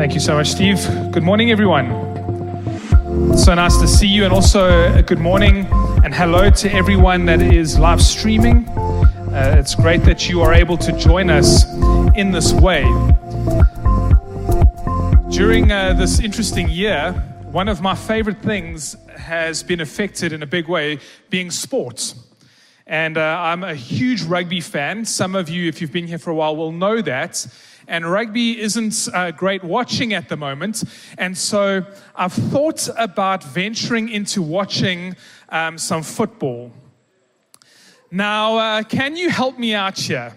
Thank you so much, Steve. Good morning, everyone. So nice to see you, and also a good morning and hello to everyone that is live streaming. Uh, it's great that you are able to join us in this way. During uh, this interesting year, one of my favorite things has been affected in a big way being sports. And uh, I'm a huge rugby fan. Some of you, if you've been here for a while, will know that and rugby isn't uh, great watching at the moment. And so I've thought about venturing into watching um, some football. Now, uh, can you help me out here?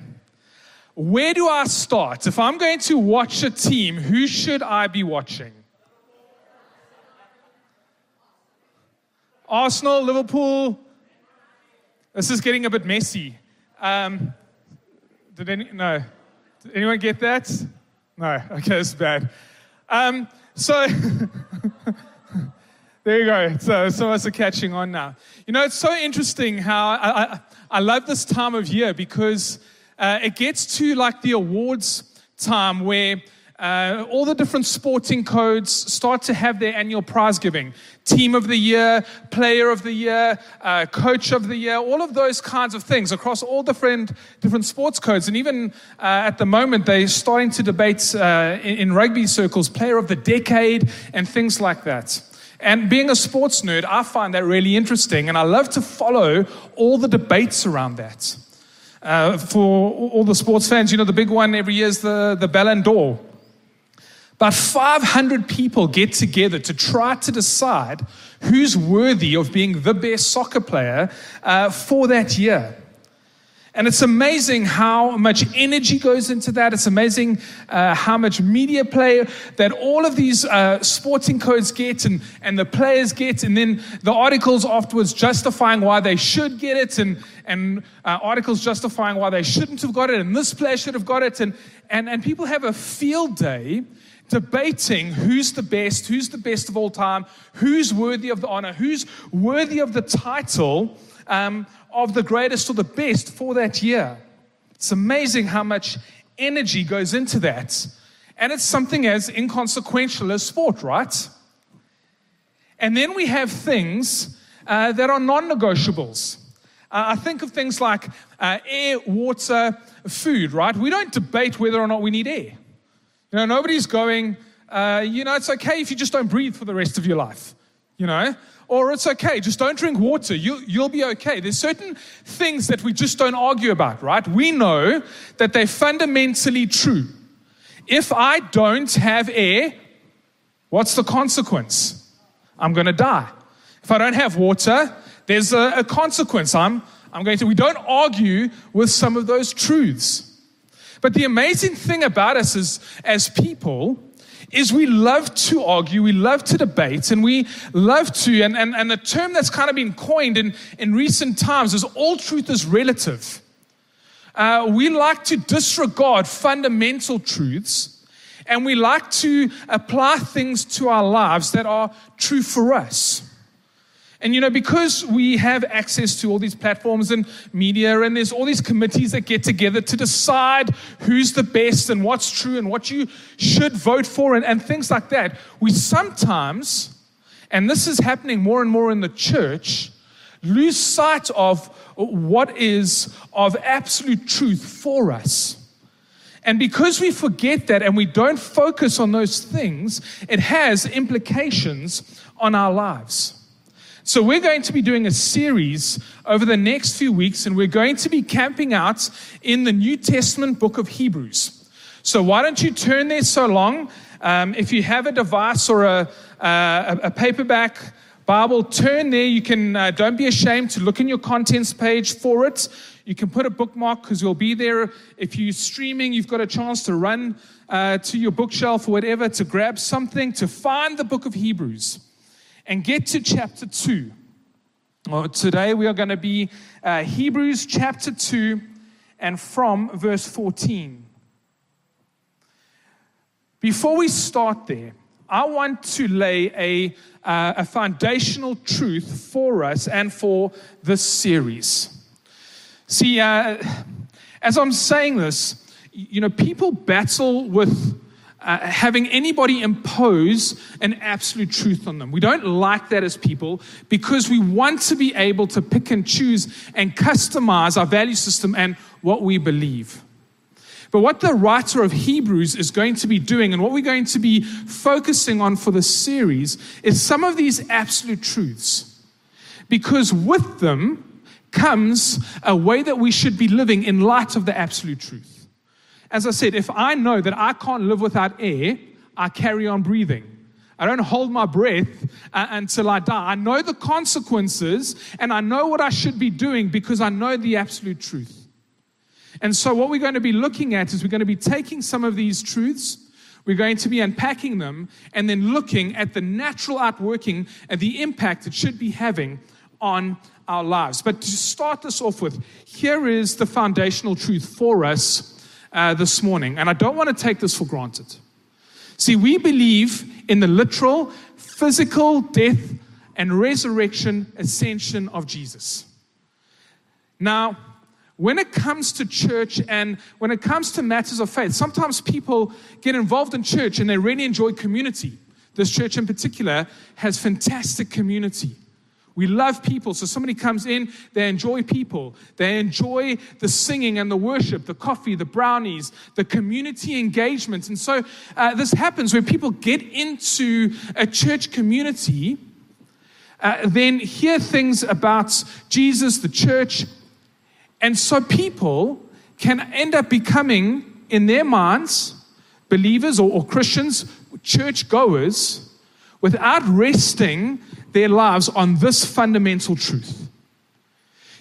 Where do I start? If I'm going to watch a team, who should I be watching? Arsenal, Liverpool. This is getting a bit messy. Um, did any? No. Anyone get that? No. Okay, it's bad. Um, so there you go. So some of us are catching on now. You know, it's so interesting how I, I, I love this time of year because uh, it gets to like the awards time where uh, all the different sporting codes start to have their annual prize giving. Team of the year, player of the year, uh, coach of the year, all of those kinds of things across all different, different sports codes. And even uh, at the moment, they're starting to debate uh, in, in rugby circles player of the decade and things like that. And being a sports nerd, I find that really interesting. And I love to follow all the debates around that. Uh, for all the sports fans, you know, the big one every year is the, the Ballon d'Or. About 500 people get together to try to decide who's worthy of being the best soccer player uh, for that year. And it's amazing how much energy goes into that. It's amazing uh, how much media play that all of these uh, sporting codes get and, and the players get, and then the articles afterwards justifying why they should get it, and, and uh, articles justifying why they shouldn't have got it, and this player should have got it. And, and, and people have a field day debating who's the best, who's the best of all time, who's worthy of the honor, who's worthy of the title um, of the greatest or the best for that year. It's amazing how much energy goes into that. And it's something as inconsequential as sport, right? And then we have things uh, that are non negotiables. Uh, I think of things like uh, air, water, food, right? We don't debate whether or not we need air. You know, nobody's going, uh, you know, it's okay if you just don't breathe for the rest of your life, you know? Or it's okay, just don't drink water, you'll, you'll be okay. There's certain things that we just don't argue about, right? We know that they're fundamentally true. If I don't have air, what's the consequence? I'm going to die. If I don't have water, there's a, a consequence. I'm, I'm going to, we don't argue with some of those truths. But the amazing thing about us as, as people is we love to argue, we love to debate, and we love to, and, and, and the term that's kind of been coined in, in recent times is all truth is relative. Uh, we like to disregard fundamental truths, and we like to apply things to our lives that are true for us. And you know, because we have access to all these platforms and media, and there's all these committees that get together to decide who's the best and what's true and what you should vote for and, and things like that, we sometimes, and this is happening more and more in the church, lose sight of what is of absolute truth for us. And because we forget that and we don't focus on those things, it has implications on our lives. So, we're going to be doing a series over the next few weeks, and we're going to be camping out in the New Testament book of Hebrews. So, why don't you turn there so long? Um, if you have a device or a, uh, a paperback Bible, turn there. You can, uh, don't be ashamed to look in your contents page for it. You can put a bookmark because you'll be there. If you're streaming, you've got a chance to run uh, to your bookshelf or whatever to grab something to find the book of Hebrews and get to chapter 2. Well, today we are going to be uh, Hebrews chapter 2 and from verse 14. Before we start there, I want to lay a, uh, a foundational truth for us and for this series. See, uh, as I'm saying this, you know, people battle with uh, having anybody impose an absolute truth on them. We don't like that as people because we want to be able to pick and choose and customize our value system and what we believe. But what the writer of Hebrews is going to be doing and what we're going to be focusing on for this series is some of these absolute truths. Because with them comes a way that we should be living in light of the absolute truth. As I said, if I know that I can't live without air, I carry on breathing. I don't hold my breath uh, until I die. I know the consequences and I know what I should be doing because I know the absolute truth. And so, what we're going to be looking at is we're going to be taking some of these truths, we're going to be unpacking them, and then looking at the natural outworking and the impact it should be having on our lives. But to start this off with, here is the foundational truth for us uh, this morning, and I don't want to take this for granted. See, we believe in the literal, physical death and resurrection ascension of Jesus. Now, when it comes to church and when it comes to matters of faith, sometimes people get involved in church and they really enjoy community. This church in particular has fantastic community. We love people. So somebody comes in, they enjoy people. They enjoy the singing and the worship, the coffee, the brownies, the community engagement. And so uh, this happens where people get into a church community, uh, then hear things about Jesus, the church. And so people can end up becoming, in their minds, believers or, or Christians, church goers, without resting their lives on this fundamental truth.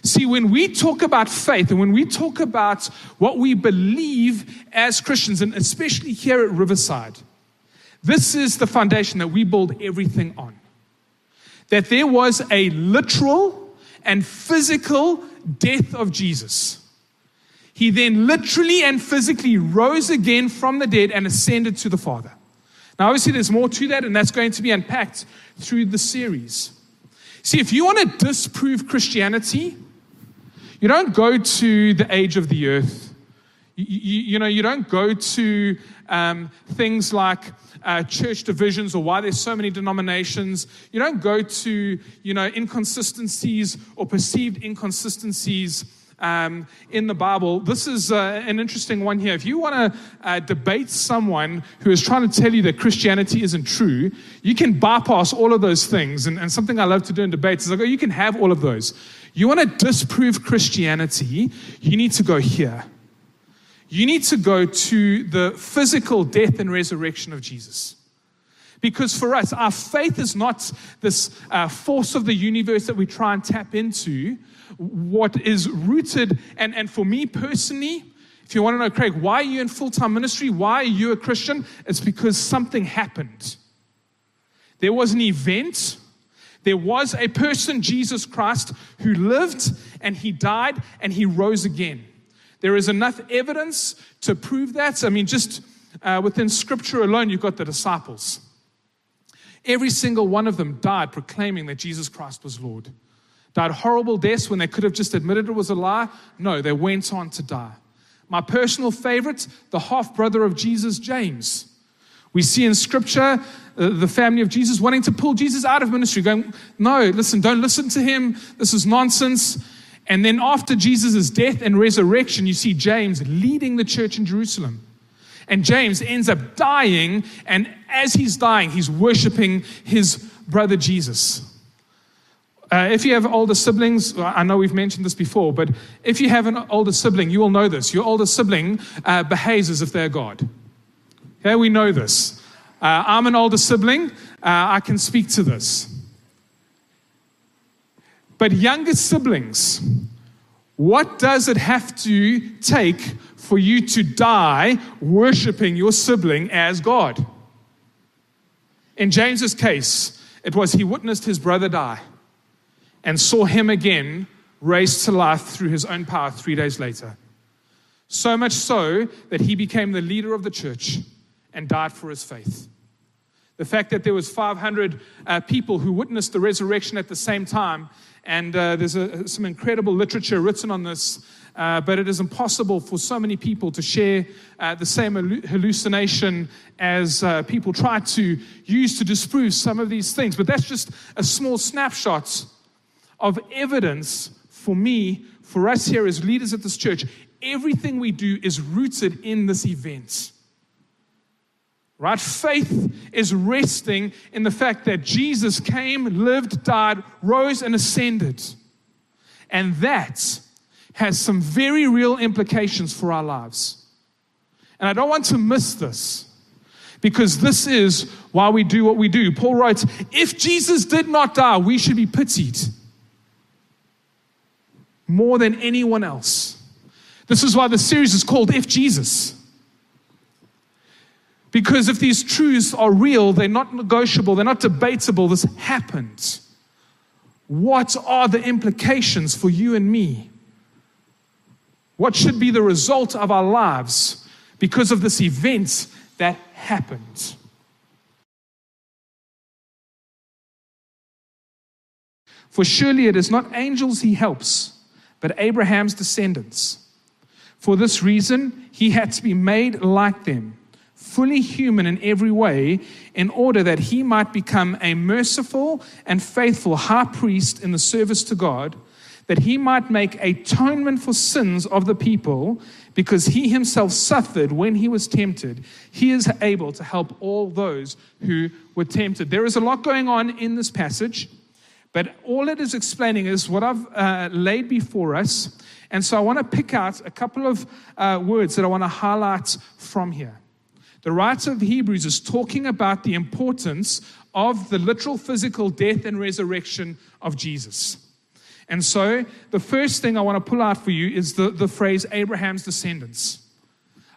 See, when we talk about faith and when we talk about what we believe as Christians, and especially here at Riverside, this is the foundation that we build everything on. That there was a literal and physical death of Jesus. He then literally and physically rose again from the dead and ascended to the Father. Now, obviously, there's more to that, and that's going to be unpacked through the series. See, if you want to disprove Christianity, you don't go to the age of the earth. You, you, you know, you don't go to um, things like uh, church divisions or why there's so many denominations. You don't go to, you know, inconsistencies or perceived inconsistencies um, in the Bible. This is uh, an interesting one here. If you want to uh, debate someone who is trying to tell you that Christianity isn't true, you can bypass all of those things. And, and something I love to do in debates is like, oh, you can have all of those. You want to disprove Christianity, you need to go here. You need to go to the physical death and resurrection of Jesus. Because for us, our faith is not this uh, force of the universe that we try and tap into. What is rooted, and, and for me personally, if you want to know, Craig, why are you in full time ministry? Why are you a Christian? It's because something happened. There was an event. There was a person, Jesus Christ, who lived and he died and he rose again. There is enough evidence to prove that. I mean, just uh, within scripture alone, you've got the disciples. Every single one of them died proclaiming that Jesus Christ was Lord. Died horrible deaths when they could have just admitted it was a lie. No, they went on to die. My personal favorite, the half brother of Jesus, James. We see in scripture uh, the family of Jesus wanting to pull Jesus out of ministry, going, No, listen, don't listen to him. This is nonsense. And then after Jesus' death and resurrection, you see James leading the church in Jerusalem. And James ends up dying, and as he's dying, he's worshiping his brother Jesus. Uh, if you have older siblings, I know we've mentioned this before, but if you have an older sibling, you will know this. Your older sibling uh, behaves as if they're God. Okay, we know this. Uh, I'm an older sibling, uh, I can speak to this. But younger siblings, what does it have to take for you to die worshiping your sibling as God? In James's case, it was he witnessed his brother die and saw him again raised to life through his own power three days later. So much so that he became the leader of the church and died for his faith. The fact that there was 500 uh, people who witnessed the resurrection at the same time, and uh, there's a, some incredible literature written on this uh, but it is impossible for so many people to share uh, the same hallucination as uh, people try to use to disprove some of these things. But that's just a small snapshot of evidence for me, for us here as leaders at this church. Everything we do is rooted in this event. Right? Faith is resting in the fact that Jesus came, lived, died, rose, and ascended. And that has some very real implications for our lives. And I don't want to miss this because this is why we do what we do. Paul writes If Jesus did not die, we should be pitied more than anyone else. This is why the series is called If Jesus. Because if these truths are real, they're not negotiable, they're not debatable, this happened. What are the implications for you and me? What should be the result of our lives because of this event that happened? For surely it is not angels he helps, but Abraham's descendants. For this reason, he had to be made like them fully human in every way, in order that he might become a merciful and faithful high priest in the service to God, that he might make atonement for sins of the people, because he himself suffered when he was tempted. He is able to help all those who were tempted. There is a lot going on in this passage. But all it is explaining is what I've uh, laid before us. And so I want to pick out a couple of uh, words that I want to highlight from here. The writer of Hebrews is talking about the importance of the literal physical death and resurrection of Jesus. And so, the first thing I want to pull out for you is the, the phrase Abraham's descendants.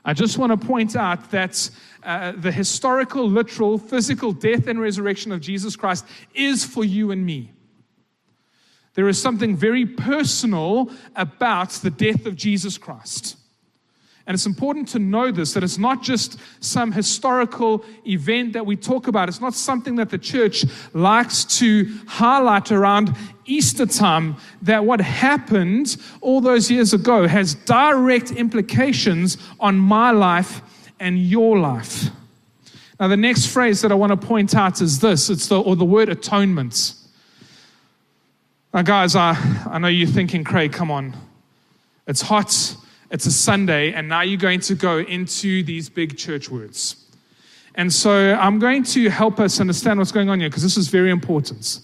I just want to point out that uh, the historical, literal, physical death and resurrection of Jesus Christ is for you and me. There is something very personal about the death of Jesus Christ. And it's important to know this that it's not just some historical event that we talk about. It's not something that the church likes to highlight around Easter time. That what happened all those years ago has direct implications on my life and your life. Now, the next phrase that I want to point out is this it's the, or the word atonement. Now, guys, I, I know you're thinking, Craig, come on. It's hot it's a Sunday, and now you're going to go into these big church words. And so I'm going to help us understand what's going on here because this is very important.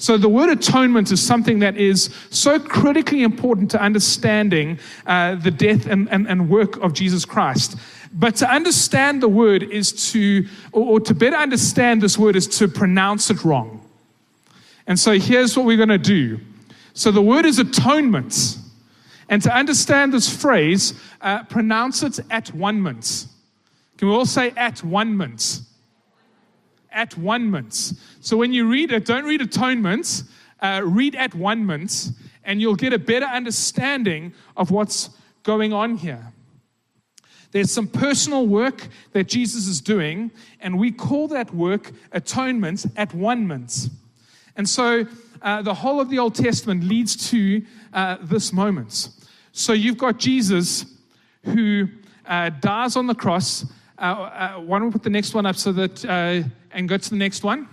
So, the word atonement is something that is so critically important to understanding uh, the death and, and, and, work of Jesus Christ. But to understand the word is to, or, or to better understand this word is to pronounce it wrong. And so, here's what we're going to do. So, the word is atonement. And to understand this phrase, uh, pronounce it at one mint. Can we all say at one mint? At one mint. So when you read it, don't read atonement, uh, read at one mint, and you'll get a better understanding of what's going on here. There's some personal work that Jesus is doing, and we call that work atonement at one mint. And so uh, the whole of the Old Testament leads to uh, this moment. So you've got Jesus who uh, dies on the cross. Uh, uh, why don't we put the next one up so that, uh, and go to the next one?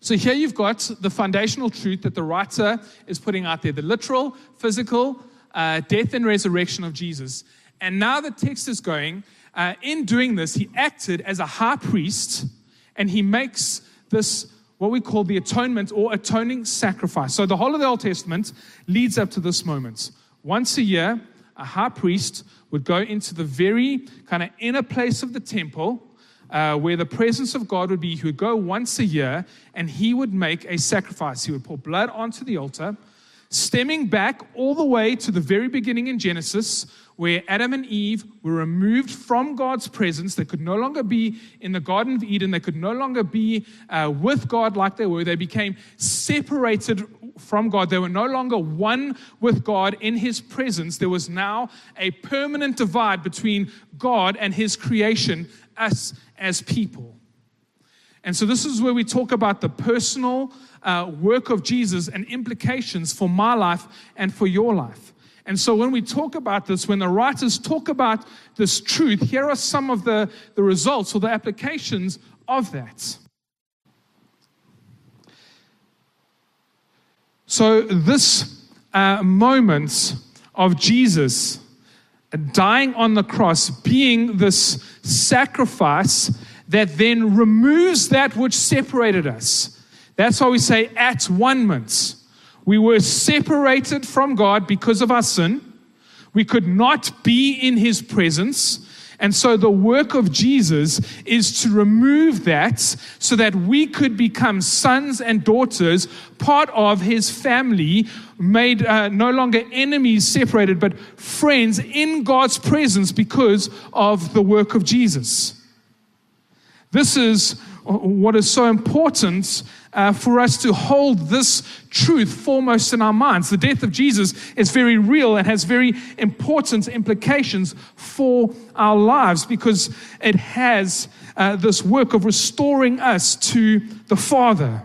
So here you've got the foundational truth that the writer is putting out there the literal, physical uh, death and resurrection of Jesus. And now the text is going, uh, in doing this, he acted as a high priest and he makes this what we call the atonement or atoning sacrifice. So the whole of the Old Testament leads up to this moment. Once a year, a high priest would go into the very kind of inner place of the temple uh, where the presence of God would be. He would go once a year and he would make a sacrifice. He would pour blood onto the altar, stemming back all the way to the very beginning in Genesis where Adam and Eve were removed from God's presence. They could no longer be in the Garden of Eden. They could no longer be uh, with God like they were. They became separated from God. They were no longer one with God in His presence. There was now a permanent divide between God and His creation, us as people. And so, this is where we talk about the personal uh, work of Jesus and implications for my life and for your life. And so when we talk about this, when the writers talk about this truth, here are some of the, the results or the applications of that. So, this uh, moment of Jesus dying on the cross, being this sacrifice that then removes that which separated us. That's why we say at one moment. We were separated from God because of our sin. We could not be in his presence. And so the work of Jesus is to remove that so that we could become sons and daughters, part of his family, made uh, no longer enemies separated, but friends in God's presence because of the work of Jesus. This is what is so important uh, for us to hold this truth foremost in our minds. The death of Jesus is very real and has very important implications for our lives because it has uh, this work of restoring us to the Father.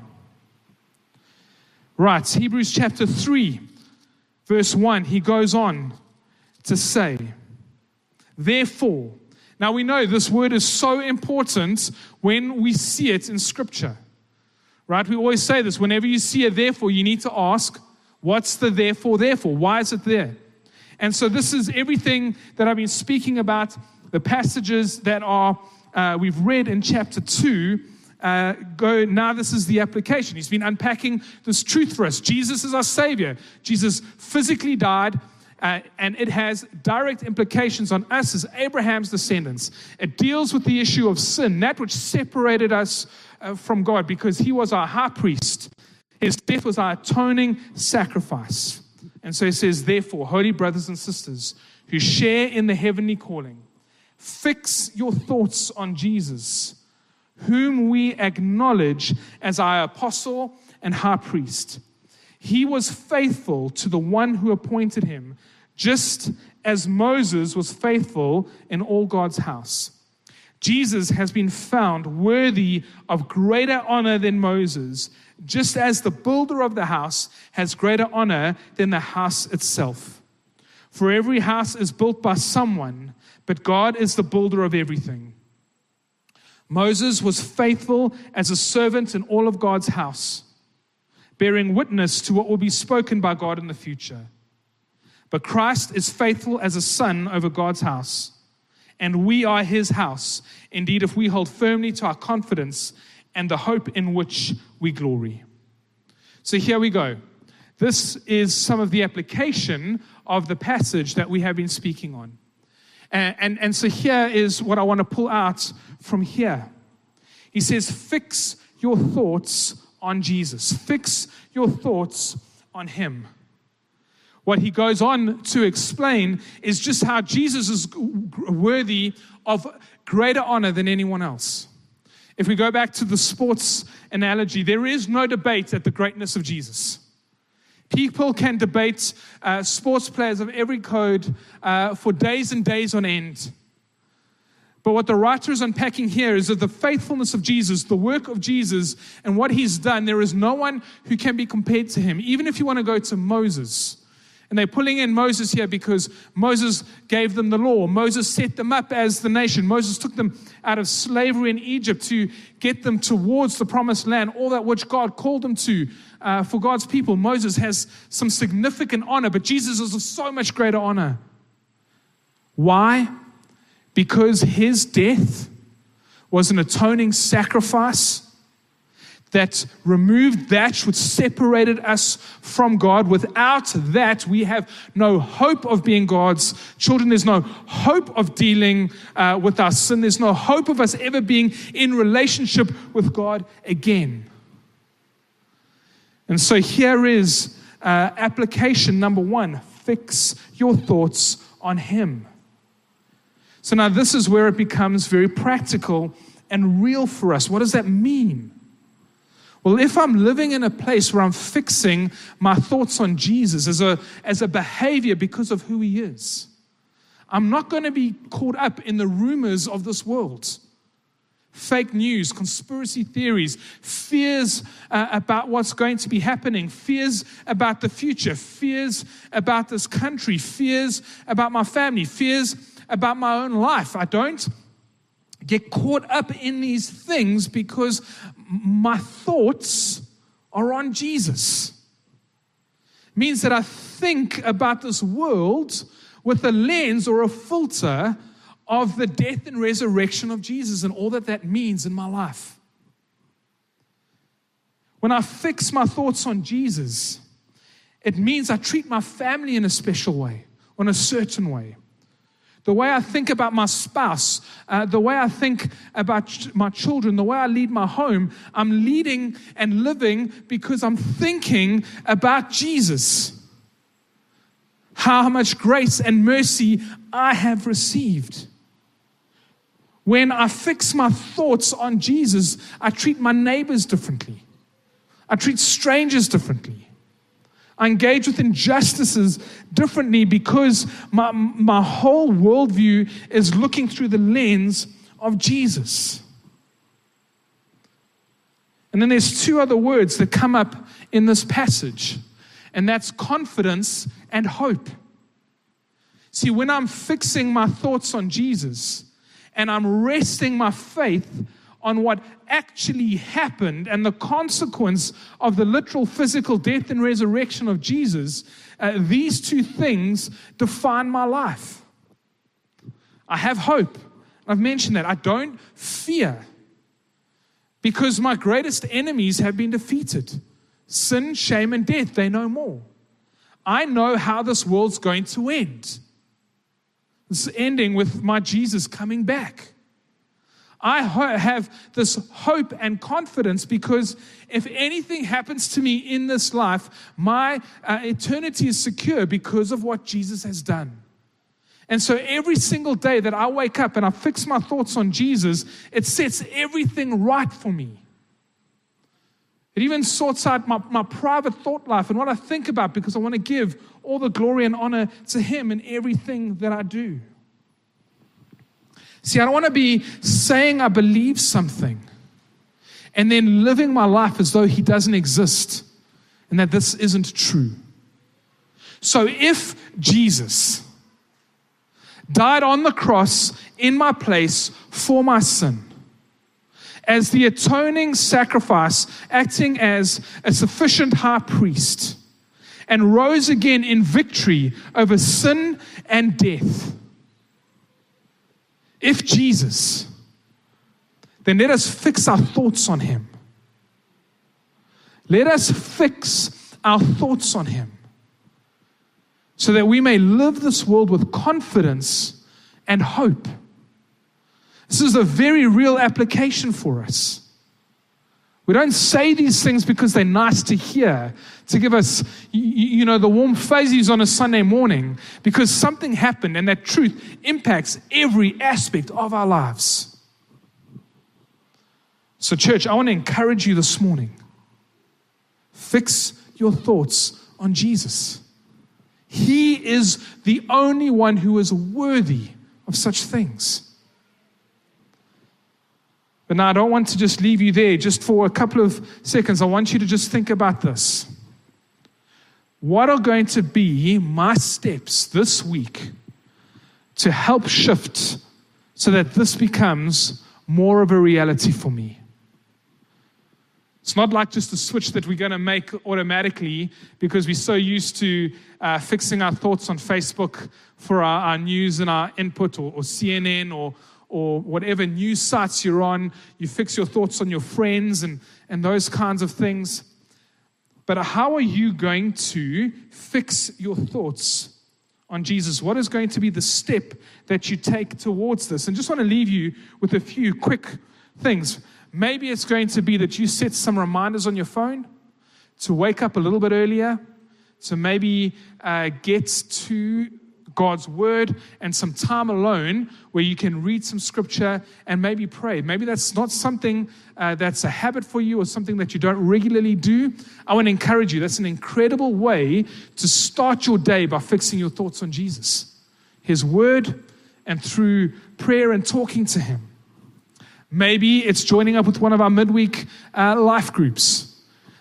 Right, Hebrews chapter 3, verse 1, he goes on to say, Therefore, now we know this word is so important when we see it in Scripture. Right? We always say this whenever you see a therefore, you need to ask, what's the therefore, therefore? Why is it there? And so this is everything that I've been speaking about, the passages that are uh, we've read in chapter 2. Uh, go now this is the application he's been unpacking this truth for us jesus is our savior jesus physically died uh, and it has direct implications on us as Abraham's descendants. It deals with the issue of sin, that which separated us uh, from God, because he was our high priest. His death was our atoning sacrifice. And so he says, therefore, holy brothers and sisters who share in the heavenly calling, fix your thoughts on Jesus, whom we acknowledge as our apostle and high priest. He was faithful to the one who appointed him, just as Moses was faithful in all God's house. Jesus has been found worthy of greater honor than Moses, just as the builder of the house has greater honor than the house itself. For every house is built by someone, but God is the builder of everything. Moses was faithful as a servant in all of God's house bearing witness to what will be spoken by God in the future. But Christ is faithful as a son over God's house, and we are his house, indeed, if we hold firmly to our confidence and the hope in which we glory. So here we go. This is some of the application of the passage that we have been speaking on. And, and, and so here is what I want to pull out from here. He says, Fix your thoughts on Jesus. Fix your thoughts on Him. What he goes on to explain is just how Jesus is worthy of greater honor than anyone else. If we go back to the sports analogy, there is no debate at the greatness of Jesus. People can debate uh, sports players of every code uh, for days and days on end. But what the writer is unpacking here is that the faithfulness of Jesus, the work of Jesus, and what he's done, there is no one who can be compared to him. Even if you want to go to Moses. And they're pulling in Moses here because Moses gave them the law. Moses set them up as the nation. Moses took them out of slavery in Egypt to get them towards the promised land, all that which God called them to uh, for God's people. Moses has some significant honor, but Jesus is of so much greater honor. Why? Because his death was an atoning sacrifice that removed that which separated us from God. Without that, we have no hope of being God's children. There's no hope of dealing uh, with our sin. There's no hope of us ever being in relationship with God again. And so here is uh, application number one fix your thoughts on Him. So now this is where it becomes very practical and real for us. What does that mean? Well, if I'm living in a place where I'm fixing my thoughts on Jesus as a, as a behavior because of who he is, I'm not going to be caught up in the rumors of this world. fake news, conspiracy theories, fears uh, about what's going to be happening, fears about the future, fears about this country, fears about my family, fears about my own life. I don't get caught up in these things because my thoughts are on Jesus. It means that I think about this world with a lens or a filter of the death and resurrection of Jesus and all that that means in my life. When I fix my thoughts on Jesus, it means I treat my family in a special way, in a certain way. The way I think about my spouse, uh, the way I think about ch- my children, the way I lead my home, I'm leading and living because I'm thinking about Jesus. How much grace and mercy I have received. When I fix my thoughts on Jesus, I treat my neighbors differently. I treat strangers differently. I engage with injustices differently because my, my whole worldview is looking through the lens of Jesus. And then there's two other words that come up in this passage, and that's confidence and hope. See, when I'm fixing my thoughts on Jesus, and I'm resting my faith on what actually happened and the consequence of the literal physical death and resurrection of Jesus, uh, these two things define my life. I have hope. I've mentioned that. I don't fear because my greatest enemies have been defeated sin, shame, and death. They know more. I know how this world's going to end. It's ending with my Jesus coming back. I ho- have this hope and confidence because if anything happens to me in this life, my uh, eternity is secure because of what Jesus has done. And so every single day that I wake up and I fix my thoughts on Jesus, it sets everything right for me. It even sorts out my, my private thought life and what I think about because I want to give all the glory and honor to Him in everything that I do. See, I don't want to be saying I believe something and then living my life as though He doesn't exist and that this isn't true. So if Jesus died on the cross in my place for my sin, as the atoning sacrifice, acting as a sufficient high priest, and rose again in victory over sin and death. If Jesus, then let us fix our thoughts on him. Let us fix our thoughts on him so that we may live this world with confidence and hope. This is a very real application for us. We don't say these things because they're nice to hear, to give us, you know, the warm fuzzies on a Sunday morning, because something happened and that truth impacts every aspect of our lives. So, church, I want to encourage you this morning fix your thoughts on Jesus. He is the only one who is worthy of such things. But now I don't want to just leave you there just for a couple of seconds. I want you to just think about this. What are going to be my steps this week to help shift so that this becomes more of a reality for me? It's not like just a switch that we're going to make automatically because we're so used to uh, fixing our thoughts on Facebook for our, our news and our input or, or CNN or, or whatever news sites you're on, you fix your thoughts on your friends and, and those kinds of things. But how are you going to fix your thoughts on Jesus? What is going to be the step that you take towards this? And just want to leave you with a few quick things. Maybe it's going to be that you set some reminders on your phone to wake up a little bit earlier, to maybe uh, get to God's word and some time alone where you can read some scripture and maybe pray. Maybe that's not something uh, that's a habit for you or something that you don't regularly do. I want to encourage you. That's an incredible way to start your day by fixing your thoughts on Jesus, His word, and through prayer and talking to Him. Maybe it's joining up with one of our midweek uh, life groups.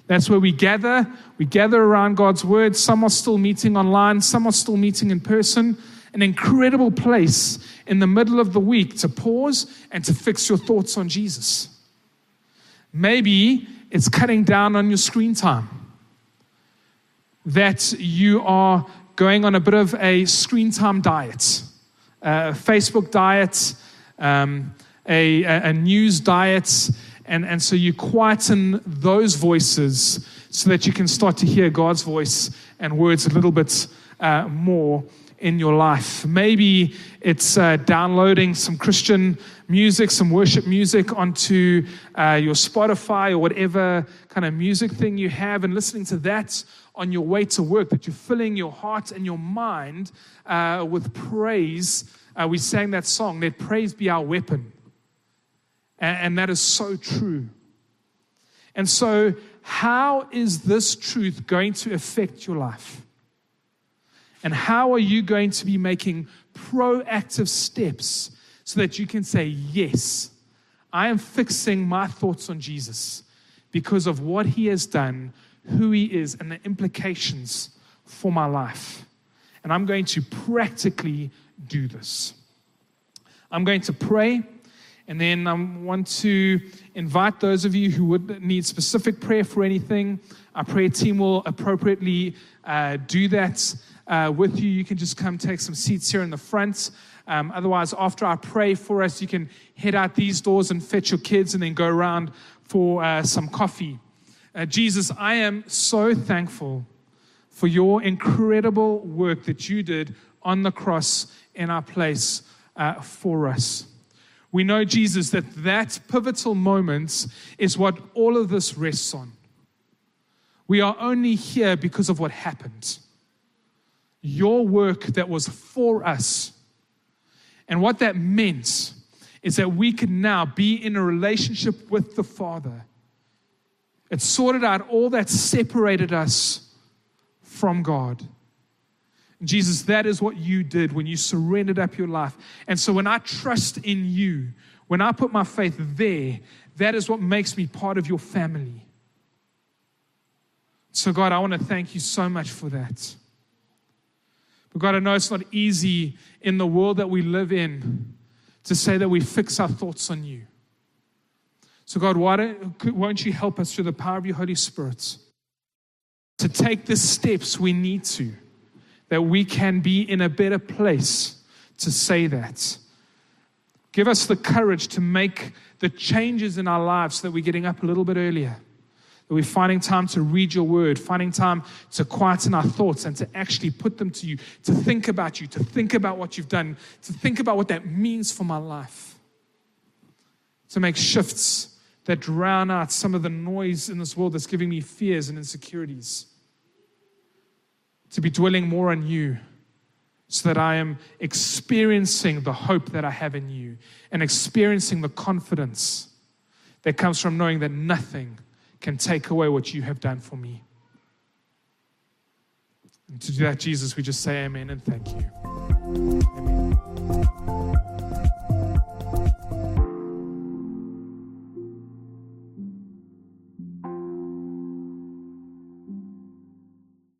That's where we gather. We gather around God's word. Some are still meeting online, some are still meeting in person. An incredible place in the middle of the week to pause and to fix your thoughts on Jesus. Maybe it's cutting down on your screen time. That you are going on a bit of a screen time diet, a Facebook diet, um, a, a news diet, and, and so you quieten those voices so that you can start to hear God's voice and words a little bit uh, more in your life. Maybe it's uh, downloading some Christian music, some worship music onto uh, your Spotify or whatever kind of music thing you have and listening to that on your way to work, that you're filling your heart and your mind uh, with praise. Uh, we sang that song, Let Praise Be Our Weapon. And, that is so true. And so, how is this truth going to affect your life? And how are you going to be making proactive steps so that you can say, Yes, I am fixing my thoughts on Jesus because of what he has done, who he is, and the implications for my life. And I'm going to practically do this. I'm going to pray. And then I want to invite those of you who would need specific prayer for anything. Our prayer team will appropriately uh, do that uh, with you. You can just come take some seats here in the front. Um, otherwise, after I pray for us, you can head out these doors and fetch your kids and then go around for uh, some coffee. Uh, Jesus, I am so thankful for your incredible work that you did on the cross in our place uh, for us. We know, Jesus, that that pivotal moment is what all of this rests on. We are only here because of what happened. Your work that was for us. And what that meant is that we can now be in a relationship with the Father. It sorted out all that separated us from God. Jesus, that is what you did when you surrendered up your life. And so when I trust in you, when I put my faith there, that is what makes me part of your family. So, God, I want to thank you so much for that. But, God, I know it's not easy in the world that we live in to say that we fix our thoughts on you. So, God, why don't, won't you help us through the power of your Holy Spirit to take the steps we need to? That we can be in a better place to say that. Give us the courage to make the changes in our lives so that we're getting up a little bit earlier. That we're finding time to read your word, finding time to quieten our thoughts and to actually put them to you, to think about you, to think about what you've done, to think about what that means for my life. To make shifts that drown out some of the noise in this world that's giving me fears and insecurities to be dwelling more on you so that I am experiencing the hope that I have in you and experiencing the confidence that comes from knowing that nothing can take away what you have done for me. And to do that, Jesus, we just say amen and thank you. Amen.